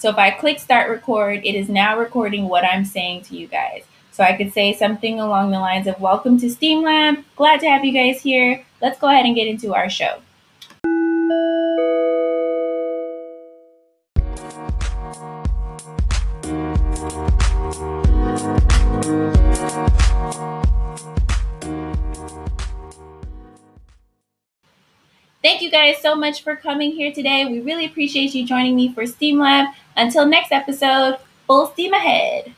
So if I click start record, it is now recording what I'm saying to you guys. So I could say something along the lines of Welcome to STEAM Lab. Glad to have you guys here. Let's go ahead and get into our show. Thank you guys so much for coming here today. We really appreciate you joining me for STEAM Lab. Until next episode, full steam ahead.